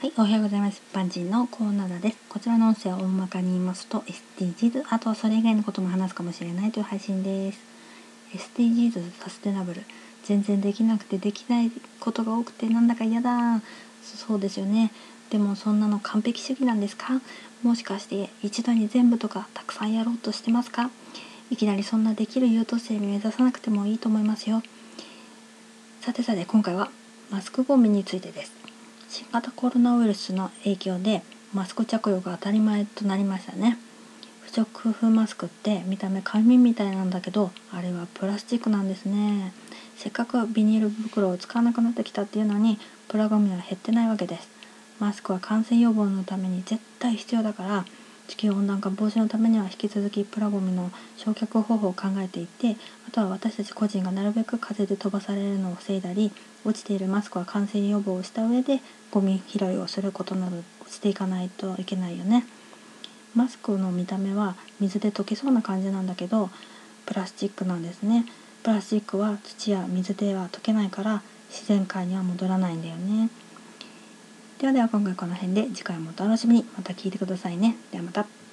はい、おはようございます。パンジーのコーナーです。こちらの音声を大まかに言いますと、SDGs、あとはそれ以外のことも話すかもしれないという配信です。SDGs、サステナブル。全然できなくてできないことが多くてなんだか嫌だ。そうですよね。でもそんなの完璧主義なんですか？もしかして一度に全部とかたくさんやろうとしてますか？いきなりそんなできる優等生に目指さなくてもいいと思いますよ。さてさて今回はマスクゴミについてです。新型コロナウイルスの影響でマスク着用が当たり前となりましたね。不織布マスクって見た目紙みたいなんだけどあれはプラスチックなんですね。せっかくビニール袋を使わなくなってきたっていうのにプラゴミは減ってないわけです。マスクは感染予防のために絶対必要だから地球温暖化防止のためには引き続きプラゴミの焼却方法を考えていてあとは私たち個人がなるべく風で飛ばされるのを防いだり落ちているマスクは感染予防をした上でゴミ拾いをすることなどしていかないといけないよね。マスクの見た目は水で溶けそうな感じなんだけどプラスチックなんですね。プラスチックは土や水では溶けないから自然界には戻らないんだよね。ではでは今回この辺で次回もお楽しみにまた聞いてくださいね。ではまた。